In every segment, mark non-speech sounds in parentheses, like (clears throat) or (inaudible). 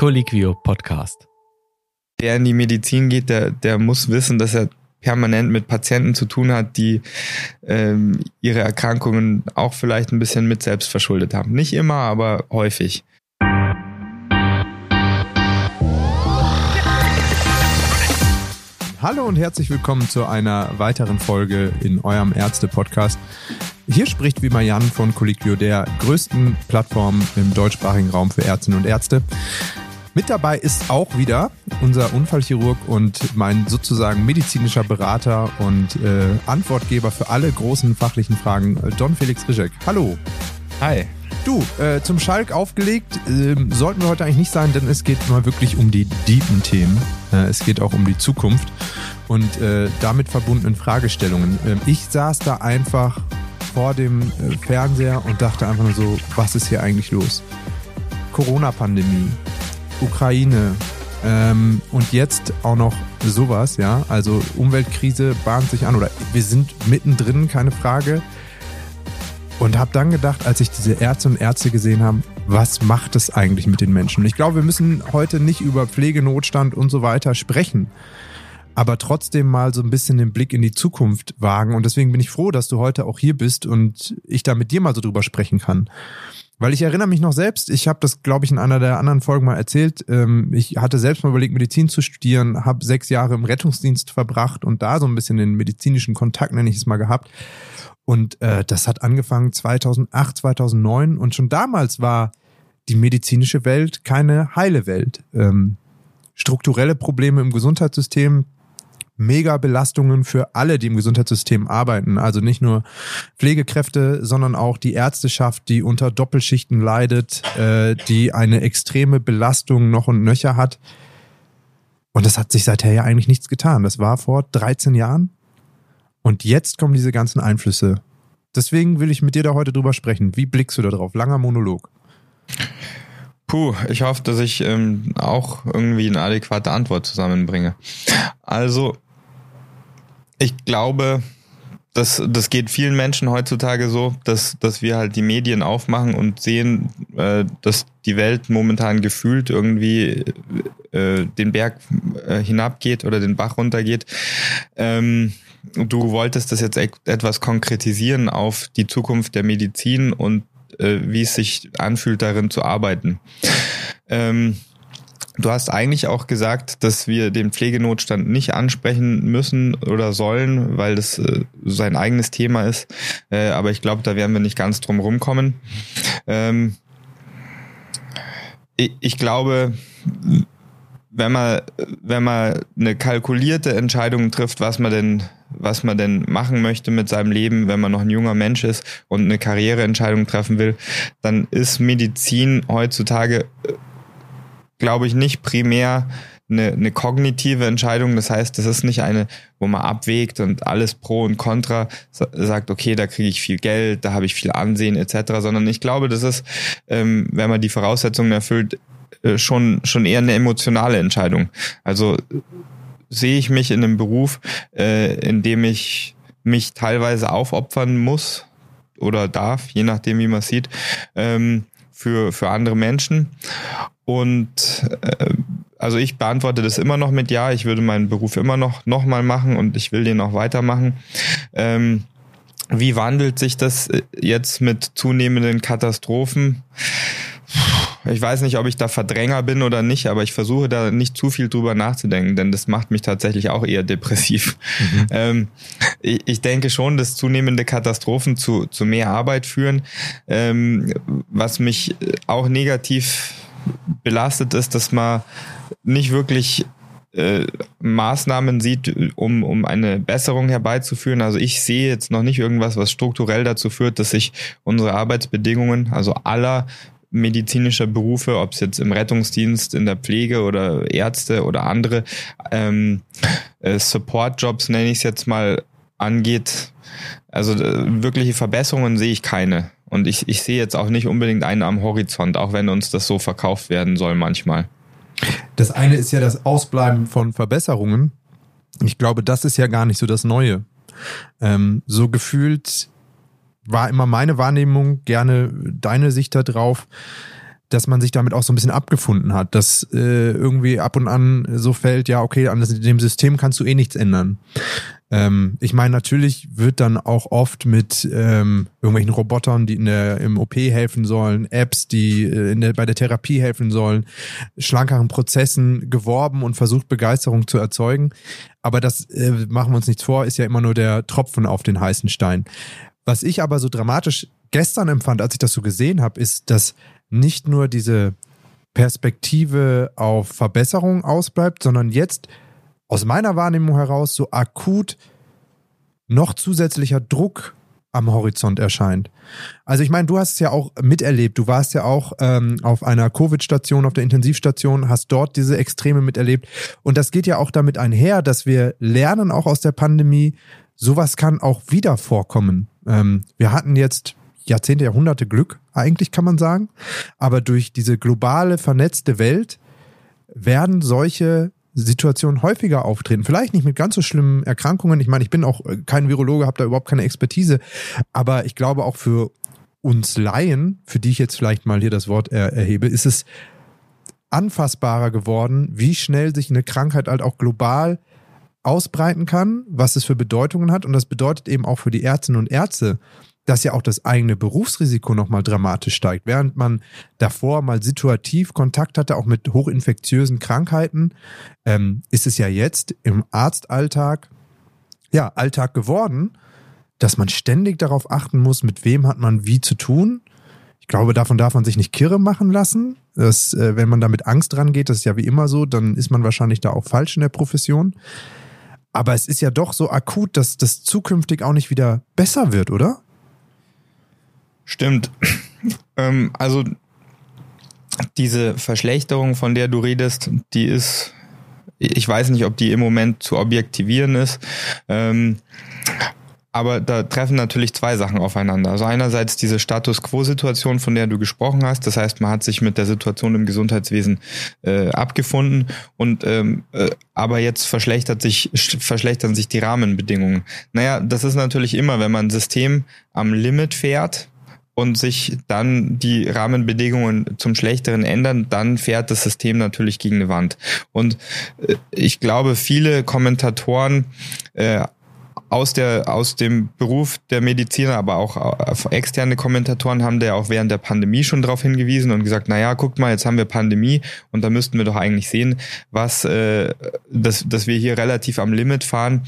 Colliquio Podcast. Der in die Medizin geht, der, der muss wissen, dass er permanent mit Patienten zu tun hat, die ähm, ihre Erkrankungen auch vielleicht ein bisschen mit selbst verschuldet haben. Nicht immer, aber häufig. Hallo und herzlich willkommen zu einer weiteren Folge in eurem Ärzte-Podcast. Hier spricht wie Jan von Colliquio, der größten Plattform im deutschsprachigen Raum für Ärztinnen und Ärzte. Mit dabei ist auch wieder unser Unfallchirurg und mein sozusagen medizinischer Berater und äh, Antwortgeber für alle großen fachlichen Fragen, Don Felix Rizek. Hallo. Hi. Du, äh, zum Schalk aufgelegt äh, sollten wir heute eigentlich nicht sein, denn es geht mal wirklich um die deepen Themen. Äh, es geht auch um die Zukunft und äh, damit verbundenen Fragestellungen. Ähm, ich saß da einfach vor dem äh, Fernseher und dachte einfach nur so, was ist hier eigentlich los? Corona-Pandemie, Ukraine ähm, und jetzt auch noch sowas, ja. Also Umweltkrise bahnt sich an oder wir sind mittendrin, keine Frage. Und habe dann gedacht, als ich diese Ärzte und Ärzte gesehen habe, was macht es eigentlich mit den Menschen? Ich glaube, wir müssen heute nicht über Pflegenotstand und so weiter sprechen, aber trotzdem mal so ein bisschen den Blick in die Zukunft wagen. Und deswegen bin ich froh, dass du heute auch hier bist und ich da mit dir mal so drüber sprechen kann. Weil ich erinnere mich noch selbst, ich habe das, glaube ich, in einer der anderen Folgen mal erzählt. Ähm, ich hatte selbst mal überlegt, Medizin zu studieren, habe sechs Jahre im Rettungsdienst verbracht und da so ein bisschen den medizinischen Kontakt, nenne ich es mal, gehabt. Und äh, das hat angefangen 2008, 2009 und schon damals war die medizinische Welt keine heile Welt. Ähm, strukturelle Probleme im Gesundheitssystem, mega Belastungen für alle, die im Gesundheitssystem arbeiten. Also nicht nur Pflegekräfte, sondern auch die Ärzteschaft, die unter Doppelschichten leidet, äh, die eine extreme Belastung noch und nöcher hat. Und das hat sich seither ja eigentlich nichts getan. Das war vor 13 Jahren. Und jetzt kommen diese ganzen Einflüsse. Deswegen will ich mit dir da heute drüber sprechen. Wie blickst du da drauf? Langer Monolog. Puh, ich hoffe, dass ich ähm, auch irgendwie eine adäquate Antwort zusammenbringe. Also, ich glaube, das, das geht vielen Menschen heutzutage so, dass, dass wir halt die Medien aufmachen und sehen, äh, dass die Welt momentan gefühlt irgendwie äh, den Berg äh, hinabgeht oder den Bach runtergeht. Ähm, du wolltest das jetzt etwas konkretisieren auf die Zukunft der Medizin und äh, wie es sich anfühlt, darin zu arbeiten. Ähm, du hast eigentlich auch gesagt, dass wir den Pflegenotstand nicht ansprechen müssen oder sollen, weil das äh, sein eigenes Thema ist. Äh, aber ich glaube, da werden wir nicht ganz drum rumkommen. Ähm, ich, ich glaube, wenn man, wenn man eine kalkulierte Entscheidung trifft, was man denn, was man denn machen möchte mit seinem Leben, wenn man noch ein junger Mensch ist und eine Karriereentscheidung treffen will, dann ist Medizin heutzutage, glaube ich, nicht primär eine, eine kognitive Entscheidung. Das heißt, das ist nicht eine, wo man abwägt und alles pro und contra sagt, okay, da kriege ich viel Geld, da habe ich viel Ansehen etc., sondern ich glaube, das ist, ähm, wenn man die Voraussetzungen erfüllt, äh, schon, schon eher eine emotionale Entscheidung. Also sehe ich mich in einem Beruf, äh, in dem ich mich teilweise aufopfern muss oder darf, je nachdem, wie man sieht, ähm, für, für andere Menschen. Und äh, also ich beantworte das immer noch mit Ja, ich würde meinen Beruf immer noch, noch mal machen und ich will den auch weitermachen. Ähm, wie wandelt sich das jetzt mit zunehmenden Katastrophen? Ich weiß nicht, ob ich da Verdränger bin oder nicht, aber ich versuche da nicht zu viel drüber nachzudenken, denn das macht mich tatsächlich auch eher depressiv. Mhm. (laughs) Ähm, ich, ich, denke schon, dass zunehmende Katastrophen zu, zu mehr Arbeit führen. Ähm, was mich auch negativ belastet ist, dass man nicht wirklich äh, Maßnahmen sieht, um, um eine Besserung herbeizuführen. Also ich sehe jetzt noch nicht irgendwas, was strukturell dazu führt, dass sich unsere Arbeitsbedingungen, also aller medizinischer Berufe, ob es jetzt im Rettungsdienst, in der Pflege oder Ärzte oder andere ähm, äh, Support-Jobs, nenne ich es jetzt mal, angeht. Also äh, wirkliche Verbesserungen sehe ich keine. Und ich, ich sehe jetzt auch nicht unbedingt einen am Horizont, auch wenn uns das so verkauft werden soll manchmal. Das eine ist ja das Ausbleiben von Verbesserungen. Ich glaube, das ist ja gar nicht so das Neue. Ähm, so gefühlt war immer meine Wahrnehmung, gerne deine Sicht darauf, dass man sich damit auch so ein bisschen abgefunden hat, dass äh, irgendwie ab und an so fällt, ja, okay, an dem System kannst du eh nichts ändern. Ähm, ich meine, natürlich wird dann auch oft mit ähm, irgendwelchen Robotern, die in der, im OP helfen sollen, Apps, die äh, in der, bei der Therapie helfen sollen, schlankeren Prozessen geworben und versucht, Begeisterung zu erzeugen. Aber das äh, machen wir uns nichts vor, ist ja immer nur der Tropfen auf den heißen Stein. Was ich aber so dramatisch gestern empfand, als ich das so gesehen habe, ist, dass nicht nur diese Perspektive auf Verbesserung ausbleibt, sondern jetzt aus meiner Wahrnehmung heraus so akut noch zusätzlicher Druck am Horizont erscheint. Also ich meine, du hast es ja auch miterlebt. Du warst ja auch ähm, auf einer Covid-Station, auf der Intensivstation, hast dort diese Extreme miterlebt. Und das geht ja auch damit einher, dass wir lernen auch aus der Pandemie, sowas kann auch wieder vorkommen. Ähm, wir hatten jetzt Jahrzehnte, Jahrhunderte Glück, eigentlich kann man sagen. Aber durch diese globale, vernetzte Welt werden solche Situationen häufiger auftreten. Vielleicht nicht mit ganz so schlimmen Erkrankungen. Ich meine, ich bin auch kein Virologe, habe da überhaupt keine Expertise. Aber ich glaube auch für uns Laien, für die ich jetzt vielleicht mal hier das Wort er erhebe, ist es anfassbarer geworden, wie schnell sich eine Krankheit halt auch global ausbreiten kann, was es für Bedeutungen hat. Und das bedeutet eben auch für die Ärztinnen und Ärzte, dass ja auch das eigene Berufsrisiko nochmal dramatisch steigt. Während man davor mal situativ Kontakt hatte, auch mit hochinfektiösen Krankheiten, ähm, ist es ja jetzt im Arztalltag, ja, Alltag geworden, dass man ständig darauf achten muss, mit wem hat man wie zu tun. Ich glaube, davon darf man sich nicht kirre machen lassen. Dass, äh, wenn man da mit Angst rangeht, das ist ja wie immer so, dann ist man wahrscheinlich da auch falsch in der Profession. Aber es ist ja doch so akut, dass das zukünftig auch nicht wieder besser wird, oder? Stimmt. (clears throat) ähm, also diese Verschlechterung, von der du redest, die ist, ich weiß nicht, ob die im Moment zu objektivieren ist. Ähm, aber da treffen natürlich zwei Sachen aufeinander. Also einerseits diese Status Quo-Situation, von der du gesprochen hast. Das heißt, man hat sich mit der Situation im Gesundheitswesen äh, abgefunden und ähm, äh, aber jetzt verschlechtert sich, verschlechtern sich die Rahmenbedingungen. Naja, das ist natürlich immer, wenn man ein System am Limit fährt, und sich dann die Rahmenbedingungen zum Schlechteren ändern, dann fährt das System natürlich gegen eine Wand. Und äh, ich glaube, viele Kommentatoren äh, aus der aus dem Beruf der Mediziner, aber auch äh, externe Kommentatoren haben da auch während der Pandemie schon darauf hingewiesen und gesagt, na ja, guckt mal, jetzt haben wir Pandemie und da müssten wir doch eigentlich sehen, was äh, dass, dass wir hier relativ am Limit fahren.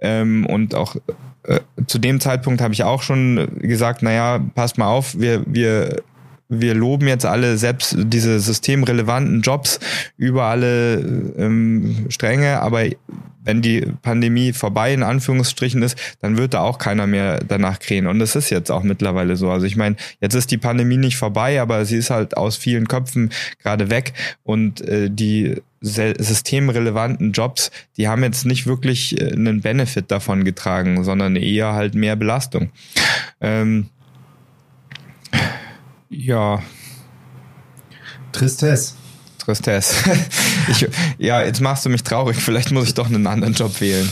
Ähm, und auch äh, zu dem Zeitpunkt habe ich auch schon gesagt, naja, passt mal auf, wir, wir, wir loben jetzt alle selbst diese systemrelevanten Jobs über alle ähm, Stränge, aber wenn die Pandemie vorbei in Anführungsstrichen ist, dann wird da auch keiner mehr danach krähen. Und das ist jetzt auch mittlerweile so. Also ich meine, jetzt ist die Pandemie nicht vorbei, aber sie ist halt aus vielen Köpfen gerade weg und äh, die systemrelevanten Jobs, die haben jetzt nicht wirklich äh, einen Benefit davon getragen, sondern eher halt mehr Belastung. Ähm, ja. Tristesse. Tristesse. (laughs) ich, ja, jetzt machst du mich traurig. Vielleicht muss ich doch einen anderen Job wählen.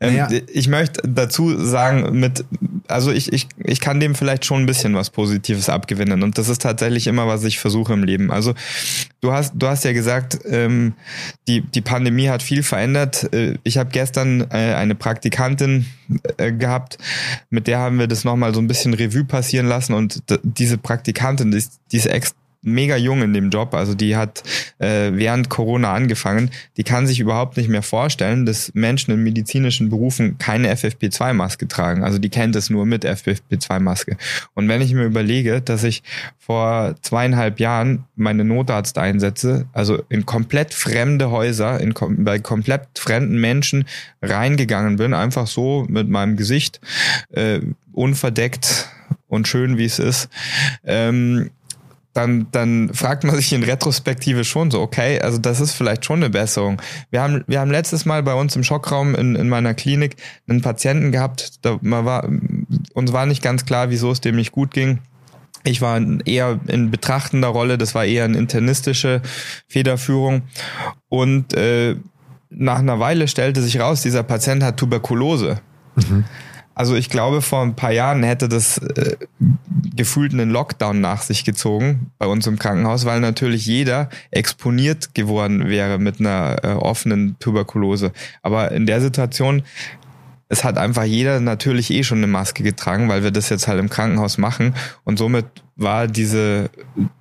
Ähm, naja. Ich möchte dazu sagen, mit, also ich, ich, ich kann dem vielleicht schon ein bisschen was Positives abgewinnen. Und das ist tatsächlich immer, was ich versuche im Leben. Also du hast, du hast ja gesagt, ähm, die, die Pandemie hat viel verändert. Äh, ich habe gestern äh, eine Praktikantin äh, gehabt, mit der haben wir das nochmal so ein bisschen Revue passieren lassen. Und diese Praktikantin, die ist, die ist extra mega jung in dem Job, also die hat äh, während Corona angefangen, die kann sich überhaupt nicht mehr vorstellen, dass Menschen in medizinischen Berufen keine FFP2-Maske tragen. Also die kennt es nur mit FFP2-Maske. Und wenn ich mir überlege, dass ich vor zweieinhalb Jahren meine Notarzt einsetze, also in komplett fremde Häuser, in, bei komplett fremden Menschen reingegangen bin, einfach so mit meinem Gesicht, äh, unverdeckt und schön wie es ist, ähm, dann, dann fragt man sich in Retrospektive schon so, okay, also das ist vielleicht schon eine Besserung. Wir haben, wir haben letztes Mal bei uns im Schockraum in, in meiner Klinik einen Patienten gehabt, da man war, uns war nicht ganz klar, wieso es dem nicht gut ging. Ich war eher in betrachtender Rolle, das war eher eine internistische Federführung. Und äh, nach einer Weile stellte sich raus, dieser Patient hat Tuberkulose. Mhm. Also ich glaube, vor ein paar Jahren hätte das äh, gefühlt einen Lockdown nach sich gezogen bei uns im Krankenhaus, weil natürlich jeder exponiert geworden wäre mit einer äh, offenen Tuberkulose. Aber in der Situation es hat einfach jeder natürlich eh schon eine Maske getragen, weil wir das jetzt halt im Krankenhaus machen. Und somit war diese,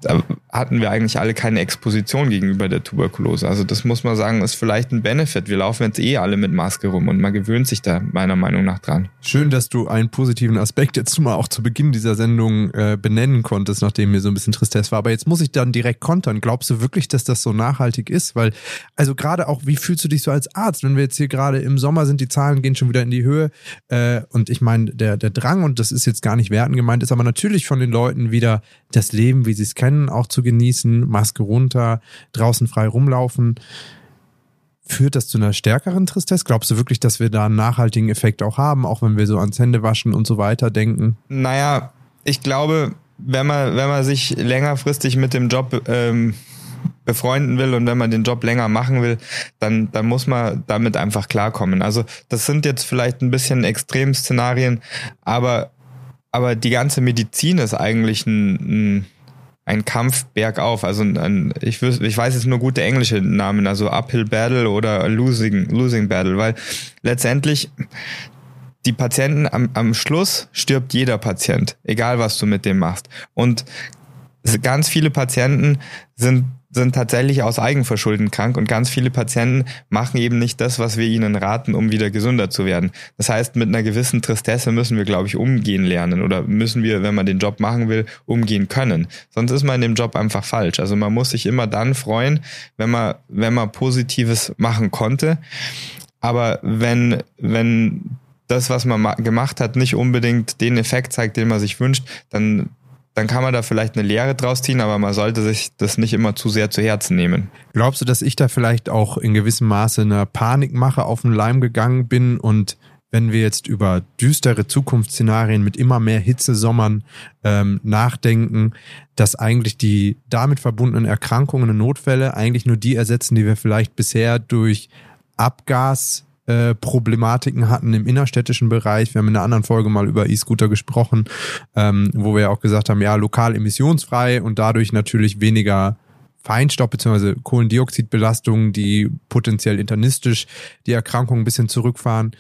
da hatten wir eigentlich alle keine Exposition gegenüber der Tuberkulose. Also das muss man sagen, ist vielleicht ein Benefit. Wir laufen jetzt eh alle mit Maske rum und man gewöhnt sich da meiner Meinung nach dran. Schön, dass du einen positiven Aspekt jetzt mal auch zu Beginn dieser Sendung äh, benennen konntest, nachdem mir so ein bisschen Tristesse war. Aber jetzt muss ich dann direkt kontern. Glaubst du wirklich, dass das so nachhaltig ist? Weil, also gerade auch, wie fühlst du dich so als Arzt, wenn wir jetzt hier gerade im Sommer sind, die Zahlen gehen schon wieder in die Höhe. Äh, und ich meine, der, der Drang, und das ist jetzt gar nicht werten gemeint, ist aber natürlich von den Leuten wieder wieder das Leben, wie sie es kennen, auch zu genießen, Maske runter, draußen frei rumlaufen. Führt das zu einer stärkeren Tristesse? Glaubst du wirklich, dass wir da einen nachhaltigen Effekt auch haben, auch wenn wir so ans Händewaschen und so weiter denken? Naja, ich glaube, wenn man, wenn man sich längerfristig mit dem Job ähm, befreunden will und wenn man den Job länger machen will, dann, dann muss man damit einfach klarkommen. Also das sind jetzt vielleicht ein bisschen Extremszenarien, aber aber die ganze Medizin ist eigentlich ein, ein, ein Kampf bergauf. Also ein, ich, ich weiß jetzt nur gute englische Namen, also Uphill Battle oder Losing, Losing Battle, weil letztendlich die Patienten am, am Schluss stirbt jeder Patient, egal was du mit dem machst. Und ganz viele Patienten sind sind tatsächlich aus Eigenverschulden krank und ganz viele Patienten machen eben nicht das, was wir ihnen raten, um wieder gesünder zu werden. Das heißt, mit einer gewissen Tristesse müssen wir, glaube ich, umgehen lernen oder müssen wir, wenn man den Job machen will, umgehen können. Sonst ist man in dem Job einfach falsch. Also man muss sich immer dann freuen, wenn man, wenn man Positives machen konnte. Aber wenn, wenn das, was man gemacht hat, nicht unbedingt den Effekt zeigt, den man sich wünscht, dann dann kann man da vielleicht eine Lehre draus ziehen, aber man sollte sich das nicht immer zu sehr zu Herzen nehmen. Glaubst du, dass ich da vielleicht auch in gewissem Maße eine Panikmache auf den Leim gegangen bin und wenn wir jetzt über düstere Zukunftsszenarien mit immer mehr Hitzesommern ähm, nachdenken, dass eigentlich die damit verbundenen Erkrankungen und Notfälle eigentlich nur die ersetzen, die wir vielleicht bisher durch Abgas äh, Problematiken hatten im innerstädtischen Bereich. Wir haben in einer anderen Folge mal über E-Scooter gesprochen, ähm, wo wir auch gesagt haben, ja, lokal emissionsfrei und dadurch natürlich weniger Feinstaub bzw. Kohlendioxidbelastungen, die potenziell internistisch die Erkrankung ein bisschen zurückfahren,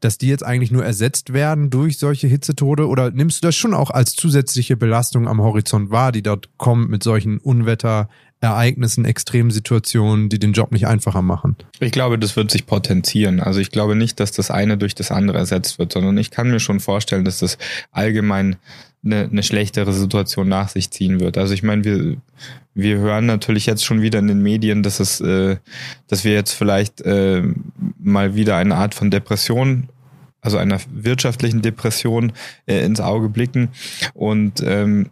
dass die jetzt eigentlich nur ersetzt werden durch solche Hitzetode oder nimmst du das schon auch als zusätzliche Belastung am Horizont wahr, die dort kommt mit solchen Unwetter, Ereignissen, Extremsituationen, die den Job nicht einfacher machen? Ich glaube, das wird sich potenzieren. Also ich glaube nicht, dass das eine durch das andere ersetzt wird, sondern ich kann mir schon vorstellen, dass das allgemein eine, eine schlechtere Situation nach sich ziehen wird. Also ich meine, wir, wir hören natürlich jetzt schon wieder in den Medien, dass es, äh, dass wir jetzt vielleicht äh, mal wieder eine Art von Depression also einer wirtschaftlichen Depression äh, ins Auge blicken. Und ähm,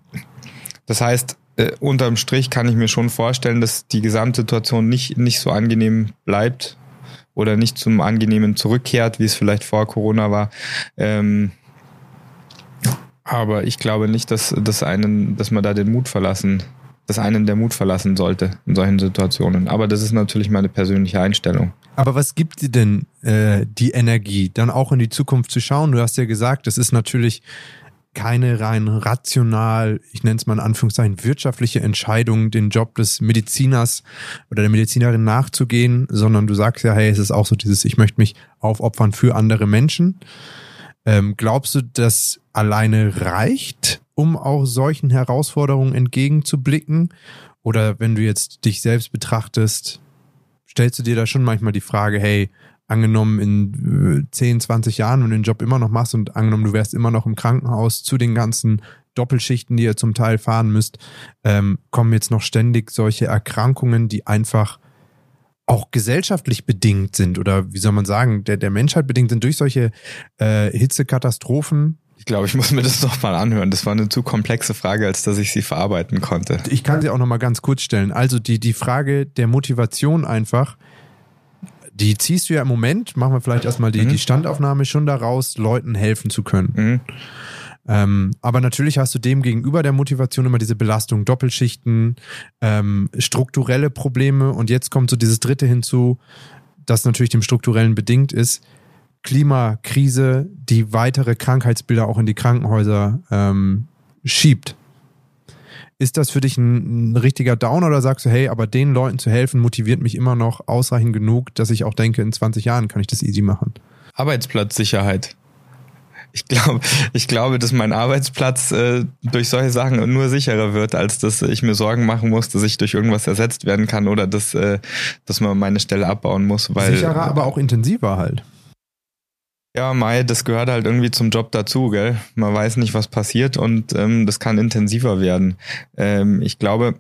das heißt, äh, unterm Strich kann ich mir schon vorstellen, dass die Gesamtsituation nicht, nicht so angenehm bleibt oder nicht zum Angenehmen zurückkehrt, wie es vielleicht vor Corona war. Ähm, aber ich glaube nicht, dass, dass, einen, dass man da den Mut verlassen, dass einen der Mut verlassen sollte in solchen Situationen. Aber das ist natürlich meine persönliche Einstellung. Aber was gibt dir denn äh, die Energie, dann auch in die Zukunft zu schauen? Du hast ja gesagt, das ist natürlich keine rein rational, ich nenne es mal in Anführungszeichen, wirtschaftliche Entscheidung, den Job des Mediziners oder der Medizinerin nachzugehen, sondern du sagst ja, hey, es ist auch so dieses, ich möchte mich aufopfern für andere Menschen. Ähm, glaubst du, das alleine reicht, um auch solchen Herausforderungen entgegenzublicken? Oder wenn du jetzt dich selbst betrachtest, stellst du dir da schon manchmal die Frage, hey, angenommen in 10, äh, 20 Jahren, wenn du den Job immer noch machst und angenommen, du wärst immer noch im Krankenhaus zu den ganzen Doppelschichten, die ihr zum Teil fahren müsst, ähm, kommen jetzt noch ständig solche Erkrankungen, die einfach auch gesellschaftlich bedingt sind oder wie soll man sagen, der, der Menschheit bedingt sind durch solche äh, Hitzekatastrophen. Ich glaube, ich muss mir das (laughs) noch mal anhören. Das war eine zu komplexe Frage, als dass ich sie verarbeiten konnte. Ich kann sie auch noch mal ganz kurz stellen. Also die, die Frage der Motivation einfach, die ziehst du ja im Moment, machen wir vielleicht erstmal die, mhm. die Standaufnahme schon daraus, Leuten helfen zu können. Mhm. Ähm, aber natürlich hast du dem gegenüber der Motivation immer diese Belastung, Doppelschichten, ähm, strukturelle Probleme und jetzt kommt so dieses dritte hinzu, das natürlich dem strukturellen bedingt ist. Klimakrise, die weitere Krankheitsbilder auch in die Krankenhäuser ähm, schiebt. Ist das für dich ein, ein, richtiger Down oder sagst du, hey, aber den Leuten zu helfen motiviert mich immer noch ausreichend genug, dass ich auch denke, in 20 Jahren kann ich das easy machen? Arbeitsplatzsicherheit. Ich glaube, ich glaube, dass mein Arbeitsplatz äh, durch solche Sachen nur sicherer wird, als dass ich mir Sorgen machen muss, dass ich durch irgendwas ersetzt werden kann oder dass, äh, dass man meine Stelle abbauen muss. Weil, sicherer, aber auch intensiver halt. Ja, Mai, das gehört halt irgendwie zum Job dazu, gell? Man weiß nicht, was passiert und ähm, das kann intensiver werden. Ähm, ich glaube,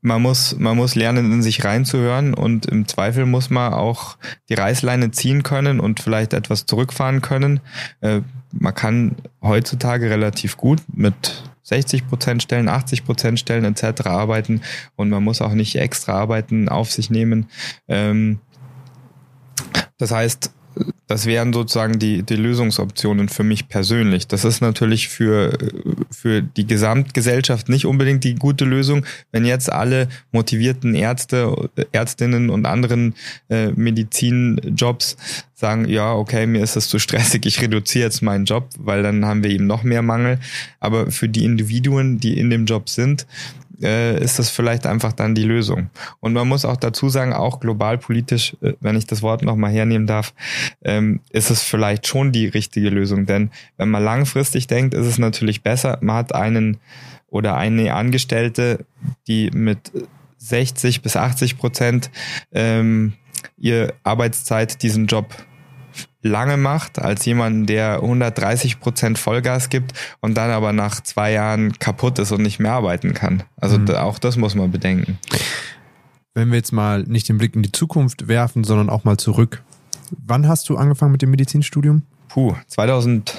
man muss, man muss lernen, in sich reinzuhören und im Zweifel muss man auch die Reißleine ziehen können und vielleicht etwas zurückfahren können. Äh, man kann heutzutage relativ gut mit 60 Prozent Stellen, 80 Prozent Stellen etc. arbeiten und man muss auch nicht extra Arbeiten auf sich nehmen. Ähm, das heißt, das wären sozusagen die, die Lösungsoptionen für mich persönlich. Das ist natürlich für, für die Gesamtgesellschaft nicht unbedingt die gute Lösung, wenn jetzt alle motivierten Ärzte, Ärztinnen und anderen äh, Medizinjobs sagen, ja, okay, mir ist das zu stressig, ich reduziere jetzt meinen Job, weil dann haben wir eben noch mehr Mangel. Aber für die Individuen, die in dem Job sind, äh, ist das vielleicht einfach dann die Lösung. Und man muss auch dazu sagen, auch globalpolitisch, äh, wenn ich das Wort nochmal hernehmen darf, ähm, ist es vielleicht schon die richtige Lösung. Denn wenn man langfristig denkt, ist es natürlich besser, man hat einen oder eine Angestellte, die mit 60 bis 80 Prozent ähm, ihr Arbeitszeit diesen Job lange macht, als jemanden, der 130 Prozent Vollgas gibt und dann aber nach zwei Jahren kaputt ist und nicht mehr arbeiten kann. Also mhm. auch das muss man bedenken. Wenn wir jetzt mal nicht den Blick in die Zukunft werfen, sondern auch mal zurück. Wann hast du angefangen mit dem Medizinstudium? Puh, 2000,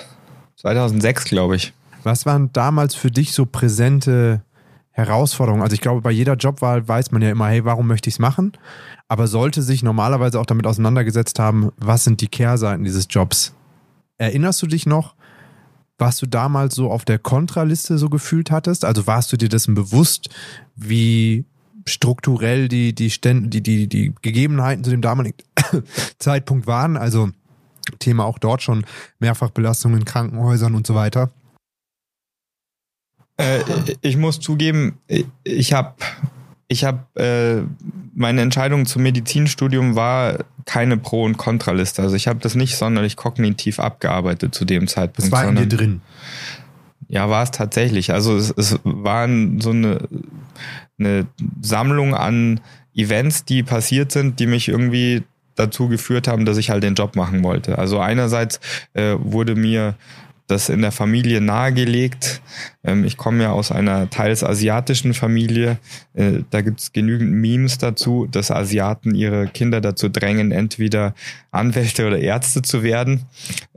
2006 glaube ich. Was waren damals für dich so präsente Herausforderungen? Also ich glaube, bei jeder Jobwahl weiß man ja immer, hey, warum möchte ich es machen? aber sollte sich normalerweise auch damit auseinandergesetzt haben, was sind die Kehrseiten dieses Jobs. Erinnerst du dich noch, was du damals so auf der Kontraliste so gefühlt hattest? Also warst du dir dessen bewusst, wie strukturell die, die, Stände, die, die, die Gegebenheiten zu dem damaligen (coughs) Zeitpunkt waren? Also Thema auch dort schon Mehrfachbelastung in Krankenhäusern und so weiter. Äh, ich muss zugeben, ich habe ich habe äh, meine Entscheidung zum Medizinstudium war keine Pro- und Kontraliste. Also ich habe das nicht sonderlich kognitiv abgearbeitet zu dem Zeitpunkt. Das war in dir drin. Ja, war es tatsächlich. Also es, es waren so eine, eine Sammlung an Events, die passiert sind, die mich irgendwie dazu geführt haben, dass ich halt den Job machen wollte. Also einerseits äh, wurde mir das in der Familie nahegelegt. Ähm, ich komme ja aus einer teils asiatischen Familie. Äh, da gibt es genügend Memes dazu, dass Asiaten ihre Kinder dazu drängen, entweder Anwälte oder Ärzte zu werden.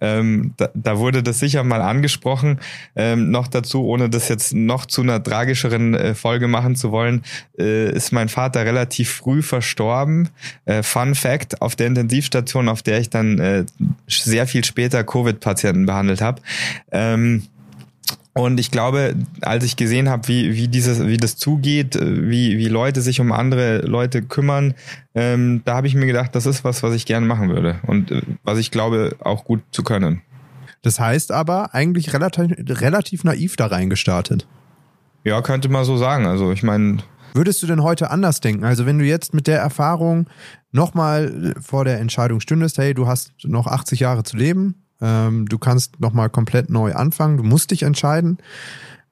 Ähm, da, da, wurde das sicher mal angesprochen. Ähm, noch dazu, ohne das jetzt noch zu einer tragischeren äh, Folge machen zu wollen, äh, ist mein Vater relativ früh verstorben. Äh, Fun Fact, auf der Intensivstation, auf der ich dann äh, sehr viel später Covid-Patienten behandelt habe. Ähm, und ich glaube, als ich gesehen habe, wie, wie, dieses, wie das zugeht, äh, wie, wie Leute sich um andere Leute kümmern, ähm, da habe ich mir gedacht, das ist was, was ich gerne machen würde und äh, was ich glaube, auch gut zu können. Das heißt aber eigentlich relativ, relativ naiv da reingestartet. Ja, könnte man so sagen. Also ich meine. Würdest du denn heute anders denken? Also wenn du jetzt mit der Erfahrung nochmal vor der Entscheidung stündest, hey, du hast noch 80 Jahre zu leben, ähm, du kannst nochmal komplett neu anfangen. Du musst dich entscheiden.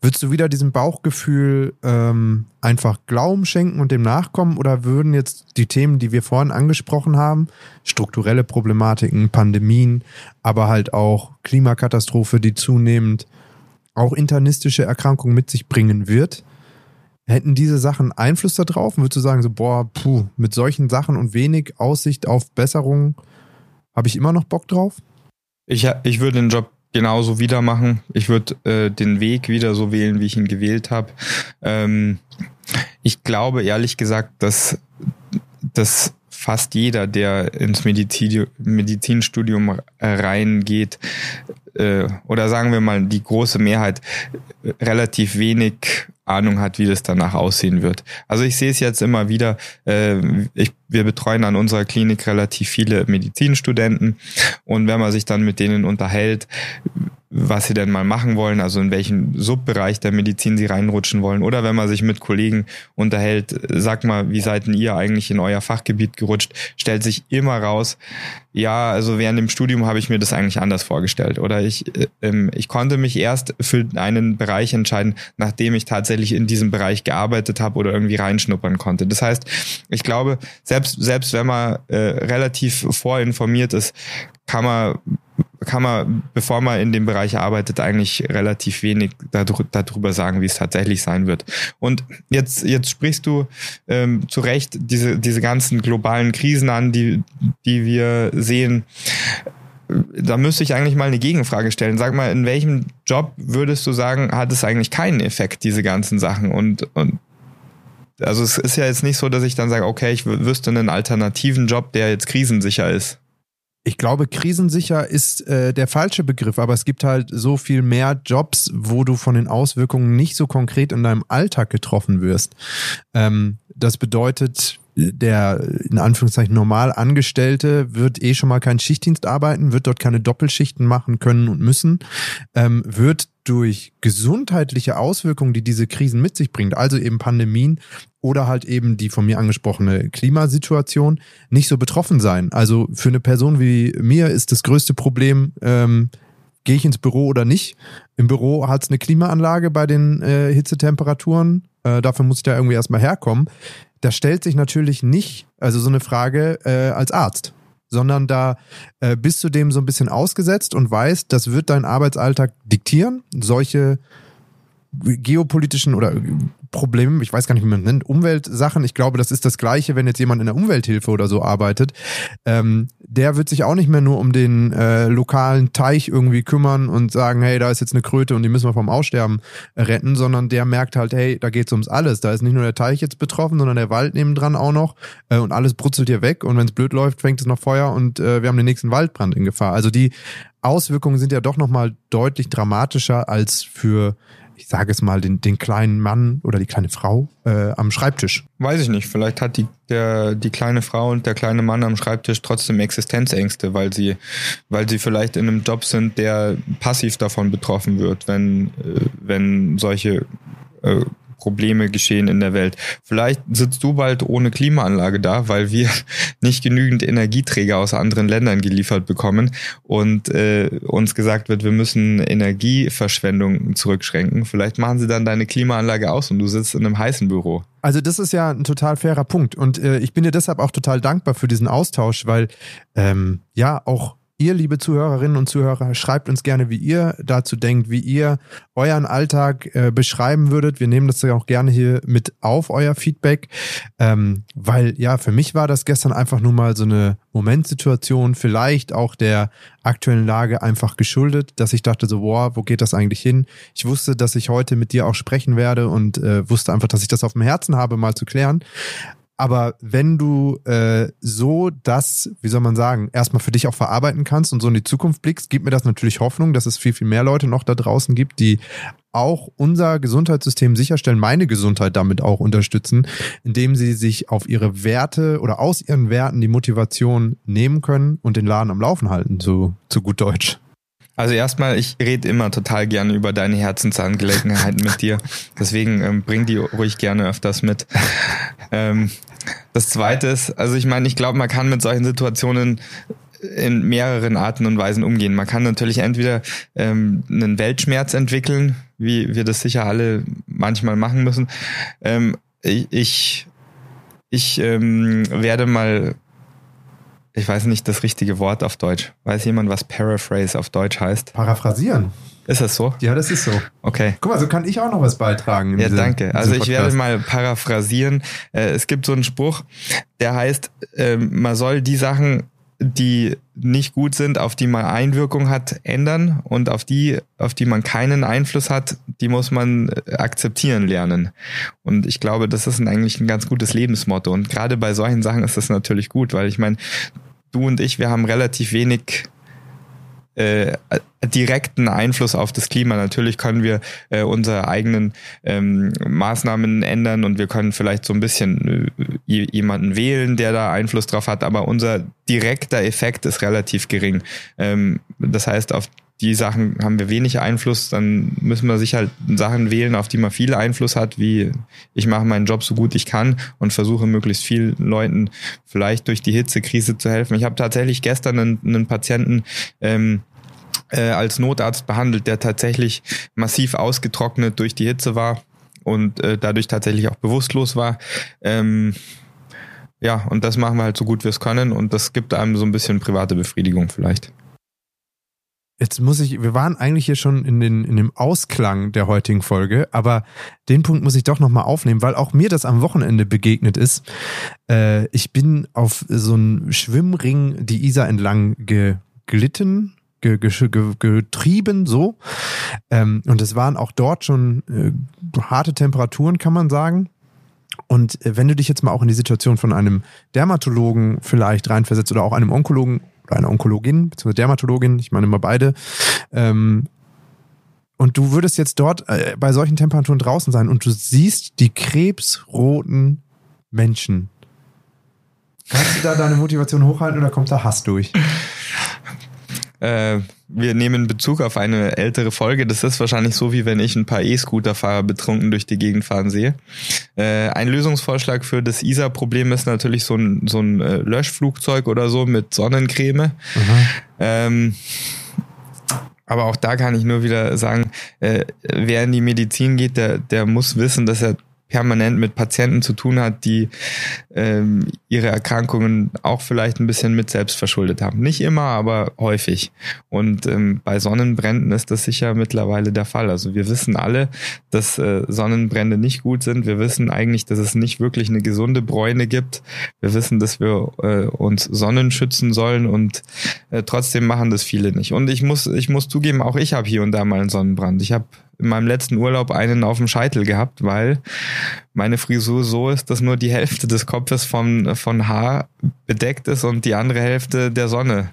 Würdest du wieder diesem Bauchgefühl ähm, einfach Glauben schenken und dem nachkommen oder würden jetzt die Themen, die wir vorhin angesprochen haben, strukturelle Problematiken, Pandemien, aber halt auch Klimakatastrophe, die zunehmend auch internistische Erkrankungen mit sich bringen wird, hätten diese Sachen Einfluss darauf? Würdest du sagen, so, boah, puh, mit solchen Sachen und wenig Aussicht auf Besserung habe ich immer noch Bock drauf? Ich, ich würde den Job genauso wieder machen. Ich würde äh, den Weg wieder so wählen, wie ich ihn gewählt habe. Ähm, ich glaube ehrlich gesagt, dass, dass fast jeder, der ins Medizin, Medizinstudium reingeht, äh, oder sagen wir mal die große Mehrheit, relativ wenig Ahnung hat, wie das danach aussehen wird. Also ich sehe es jetzt immer wieder, äh, ich, wir betreuen an unserer Klinik relativ viele Medizinstudenten und wenn man sich dann mit denen unterhält, was sie denn mal machen wollen, also in welchen Subbereich der Medizin sie reinrutschen wollen. Oder wenn man sich mit Kollegen unterhält, sag mal, wie seid denn ihr eigentlich in euer Fachgebiet gerutscht, stellt sich immer raus, ja, also während dem Studium habe ich mir das eigentlich anders vorgestellt. Oder ich, äh, ähm, ich konnte mich erst für einen Bereich entscheiden, nachdem ich tatsächlich in diesem Bereich gearbeitet habe oder irgendwie reinschnuppern konnte. Das heißt, ich glaube, selbst, selbst wenn man äh, relativ vorinformiert ist, kann man kann man, bevor man in dem Bereich arbeitet, eigentlich relativ wenig darüber sagen, wie es tatsächlich sein wird. Und jetzt, jetzt sprichst du ähm, zu Recht diese, diese ganzen globalen Krisen an, die, die wir sehen. Da müsste ich eigentlich mal eine Gegenfrage stellen. Sag mal, in welchem Job würdest du sagen, hat es eigentlich keinen Effekt, diese ganzen Sachen? Und, und also es ist ja jetzt nicht so, dass ich dann sage, okay, ich wüsste einen alternativen Job, der jetzt krisensicher ist ich glaube, krisensicher ist äh, der falsche Begriff, aber es gibt halt so viel mehr Jobs, wo du von den Auswirkungen nicht so konkret in deinem Alltag getroffen wirst. Ähm, das bedeutet, der in Anführungszeichen normal Angestellte wird eh schon mal keinen Schichtdienst arbeiten, wird dort keine Doppelschichten machen können und müssen, ähm, wird durch gesundheitliche Auswirkungen, die diese Krisen mit sich bringt, also eben Pandemien oder halt eben die von mir angesprochene Klimasituation, nicht so betroffen sein. Also für eine Person wie mir ist das größte Problem, ähm, gehe ich ins Büro oder nicht. Im Büro hat es eine Klimaanlage bei den äh, Hitzetemperaturen. Äh, dafür muss ich da irgendwie erstmal herkommen. Da stellt sich natürlich nicht, also so eine Frage äh, als Arzt sondern da äh, bist du dem so ein bisschen ausgesetzt und weißt, das wird dein Arbeitsalltag diktieren. Solche geopolitischen oder Problemen, ich weiß gar nicht, wie man es nennt, Umweltsachen. Ich glaube, das ist das Gleiche, wenn jetzt jemand in der Umwelthilfe oder so arbeitet. Ähm, der wird sich auch nicht mehr nur um den äh, lokalen Teich irgendwie kümmern und sagen, hey, da ist jetzt eine Kröte und die müssen wir vom Aussterben retten, sondern der merkt halt, hey, da geht's ums alles. Da ist nicht nur der Teich jetzt betroffen, sondern der Wald nebendran auch noch äh, und alles brutzelt hier weg und wenn es blöd läuft, fängt es noch Feuer und äh, wir haben den nächsten Waldbrand in Gefahr. Also die Auswirkungen sind ja doch nochmal deutlich dramatischer als für ich sage es mal, den, den kleinen Mann oder die kleine Frau äh, am Schreibtisch? Weiß ich nicht. Vielleicht hat die, der, die kleine Frau und der kleine Mann am Schreibtisch trotzdem Existenzängste, weil sie, weil sie vielleicht in einem Job sind, der passiv davon betroffen wird, wenn, äh, wenn solche äh, Probleme geschehen in der Welt. Vielleicht sitzt du bald ohne Klimaanlage da, weil wir (laughs) nicht genügend Energieträger aus anderen Ländern geliefert bekommen und äh, uns gesagt wird, wir müssen Energieverschwendung zurückschränken. Vielleicht machen sie dann deine Klimaanlage aus und du sitzt in einem heißen Büro. Also das ist ja ein total fairer Punkt und äh, ich bin dir deshalb auch total dankbar für diesen Austausch, weil ähm, ja auch Ihr, liebe Zuhörerinnen und Zuhörer, schreibt uns gerne, wie ihr dazu denkt, wie ihr euren Alltag äh, beschreiben würdet. Wir nehmen das ja auch gerne hier mit auf, euer Feedback. Ähm, weil ja, für mich war das gestern einfach nur mal so eine Momentsituation, vielleicht auch der aktuellen Lage einfach geschuldet, dass ich dachte so, boah, wo geht das eigentlich hin? Ich wusste, dass ich heute mit dir auch sprechen werde und äh, wusste einfach, dass ich das auf dem Herzen habe, mal zu klären. Aber wenn du äh, so das, wie soll man sagen, erstmal für dich auch verarbeiten kannst und so in die Zukunft blickst, gibt mir das natürlich Hoffnung, dass es viel, viel mehr Leute noch da draußen gibt, die auch unser Gesundheitssystem sicherstellen, meine Gesundheit damit auch unterstützen, indem sie sich auf ihre Werte oder aus ihren Werten die Motivation nehmen können und den Laden am Laufen halten, so zu gut Deutsch. Also erstmal, ich rede immer total gerne über deine Herzensangelegenheiten mit dir. (laughs) Deswegen ähm, bring die ruhig gerne öfters mit. Ähm, das zweite ist, also ich meine, ich glaube, man kann mit solchen Situationen in mehreren Arten und Weisen umgehen. Man kann natürlich entweder ähm, einen Weltschmerz entwickeln, wie wir das sicher alle manchmal machen müssen. Ähm, ich ich, ich ähm, werde mal ich weiß nicht das richtige Wort auf Deutsch. Weiß jemand, was Paraphrase auf Deutsch heißt? Paraphrasieren. Ist das so? Ja, das ist so. Okay. Guck mal, so kann ich auch noch was beitragen. Ja, diese, danke. Also ich werde mal paraphrasieren. Äh, es gibt so einen Spruch, der heißt, ähm, man soll die Sachen die nicht gut sind, auf die man Einwirkung hat, ändern und auf die, auf die man keinen Einfluss hat, die muss man äh, akzeptieren lernen. Und ich glaube, das ist eigentlich ein ganz gutes Lebensmotto. Und gerade bei solchen Sachen ist das natürlich gut, weil ich meine, du und ich, wir haben relativ wenig äh, direkten Einfluss auf das Klima. Natürlich können wir äh, unsere eigenen ähm, Maßnahmen ändern und wir können vielleicht so ein bisschen äh, jemanden wählen, der da Einfluss drauf hat, aber unser direkter Effekt ist relativ gering. Ähm, das heißt, auf die Sachen haben wir wenig Einfluss, dann müssen wir sich halt Sachen wählen, auf die man viel Einfluss hat, wie ich mache meinen Job so gut ich kann und versuche möglichst vielen Leuten vielleicht durch die Hitzekrise zu helfen. Ich habe tatsächlich gestern einen, einen Patienten ähm, äh, als Notarzt behandelt, der tatsächlich massiv ausgetrocknet durch die Hitze war und äh, dadurch tatsächlich auch bewusstlos war. Ähm, ja, und das machen wir halt so gut wir es können und das gibt einem so ein bisschen private Befriedigung vielleicht. Jetzt muss ich, wir waren eigentlich hier schon in, den, in dem Ausklang der heutigen Folge, aber den Punkt muss ich doch nochmal aufnehmen, weil auch mir das am Wochenende begegnet ist. Äh, ich bin auf so einen Schwimmring die Isar entlang geglitten, ge, ge, ge, getrieben, so. Ähm, und es waren auch dort schon äh, harte Temperaturen, kann man sagen. Und äh, wenn du dich jetzt mal auch in die Situation von einem Dermatologen vielleicht reinversetzt oder auch einem Onkologen oder einer Onkologin, beziehungsweise Dermatologin, ich meine immer beide, ähm, und du würdest jetzt dort äh, bei solchen Temperaturen draußen sein und du siehst die krebsroten Menschen. Kannst du da deine Motivation hochhalten oder kommt da Hass durch? Äh, wir nehmen Bezug auf eine ältere Folge. Das ist wahrscheinlich so, wie wenn ich ein paar E-Scooter-Fahrer betrunken durch die Gegend fahren sehe. Äh, ein Lösungsvorschlag für das ISA-Problem ist natürlich so ein, so ein äh, Löschflugzeug oder so mit Sonnencreme. Ähm, aber auch da kann ich nur wieder sagen, äh, wer in die Medizin geht, der, der muss wissen, dass er permanent mit Patienten zu tun hat, die ähm, ihre Erkrankungen auch vielleicht ein bisschen mit selbst verschuldet haben. Nicht immer, aber häufig. Und ähm, bei Sonnenbränden ist das sicher mittlerweile der Fall. Also wir wissen alle, dass äh, Sonnenbrände nicht gut sind. Wir wissen eigentlich, dass es nicht wirklich eine gesunde Bräune gibt. Wir wissen, dass wir äh, uns Sonnen schützen sollen und äh, trotzdem machen das viele nicht. Und ich muss, ich muss zugeben, auch ich habe hier und da mal einen Sonnenbrand. Ich habe in meinem letzten Urlaub einen auf dem Scheitel gehabt, weil meine Frisur so ist, dass nur die Hälfte des Kopfes von, von Haar bedeckt ist und die andere Hälfte der Sonne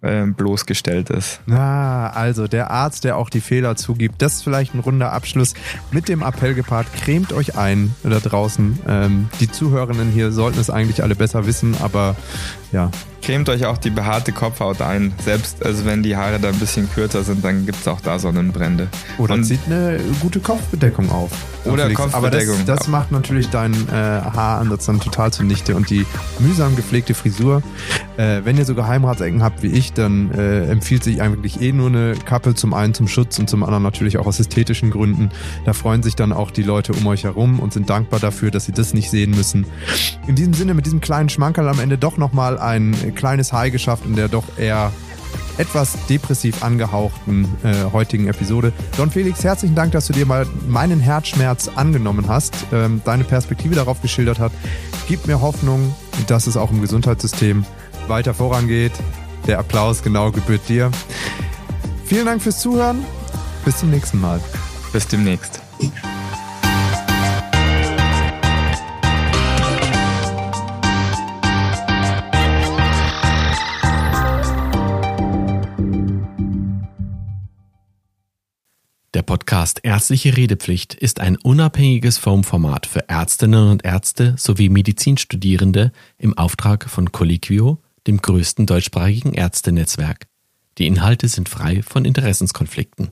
äh, bloßgestellt ist. Na, also der Arzt, der auch die Fehler zugibt, das ist vielleicht ein runder Abschluss mit dem Appell gepaart. Cremt euch ein da draußen. Ähm, die Zuhörenden hier sollten es eigentlich alle besser wissen, aber ja, Cremt euch auch die behaarte Kopfhaut ein. Selbst also wenn die Haare da ein bisschen kürzer sind, dann gibt es auch da Sonnenbrände. Oder und zieht eine gute Kopfbedeckung auf. Oder Kopfbedeckung. Aber das, das macht natürlich deinen äh, Haaransatz dann total zunichte und die mühsam gepflegte Frisur. Äh, wenn ihr so Geheimratsecken habt wie ich, dann äh, empfiehlt sich eigentlich eh nur eine Kappe zum einen zum Schutz und zum anderen natürlich auch aus ästhetischen Gründen. Da freuen sich dann auch die Leute um euch herum und sind dankbar dafür, dass sie das nicht sehen müssen. In diesem Sinne, mit diesem kleinen Schmankerl am Ende doch nochmal ein kleines High geschafft in der doch eher etwas depressiv angehauchten äh, heutigen Episode. Don Felix, herzlichen Dank, dass du dir mal meinen Herzschmerz angenommen hast, ähm, deine Perspektive darauf geschildert hat. Gib mir Hoffnung, dass es auch im Gesundheitssystem weiter vorangeht. Der Applaus genau gebührt dir. Vielen Dank fürs Zuhören. Bis zum nächsten Mal. Bis demnächst. Podcast Ärztliche Redepflicht ist ein unabhängiges Formformat für Ärztinnen und Ärzte sowie Medizinstudierende im Auftrag von Colliquio, dem größten deutschsprachigen Ärztenetzwerk. Die Inhalte sind frei von Interessenskonflikten.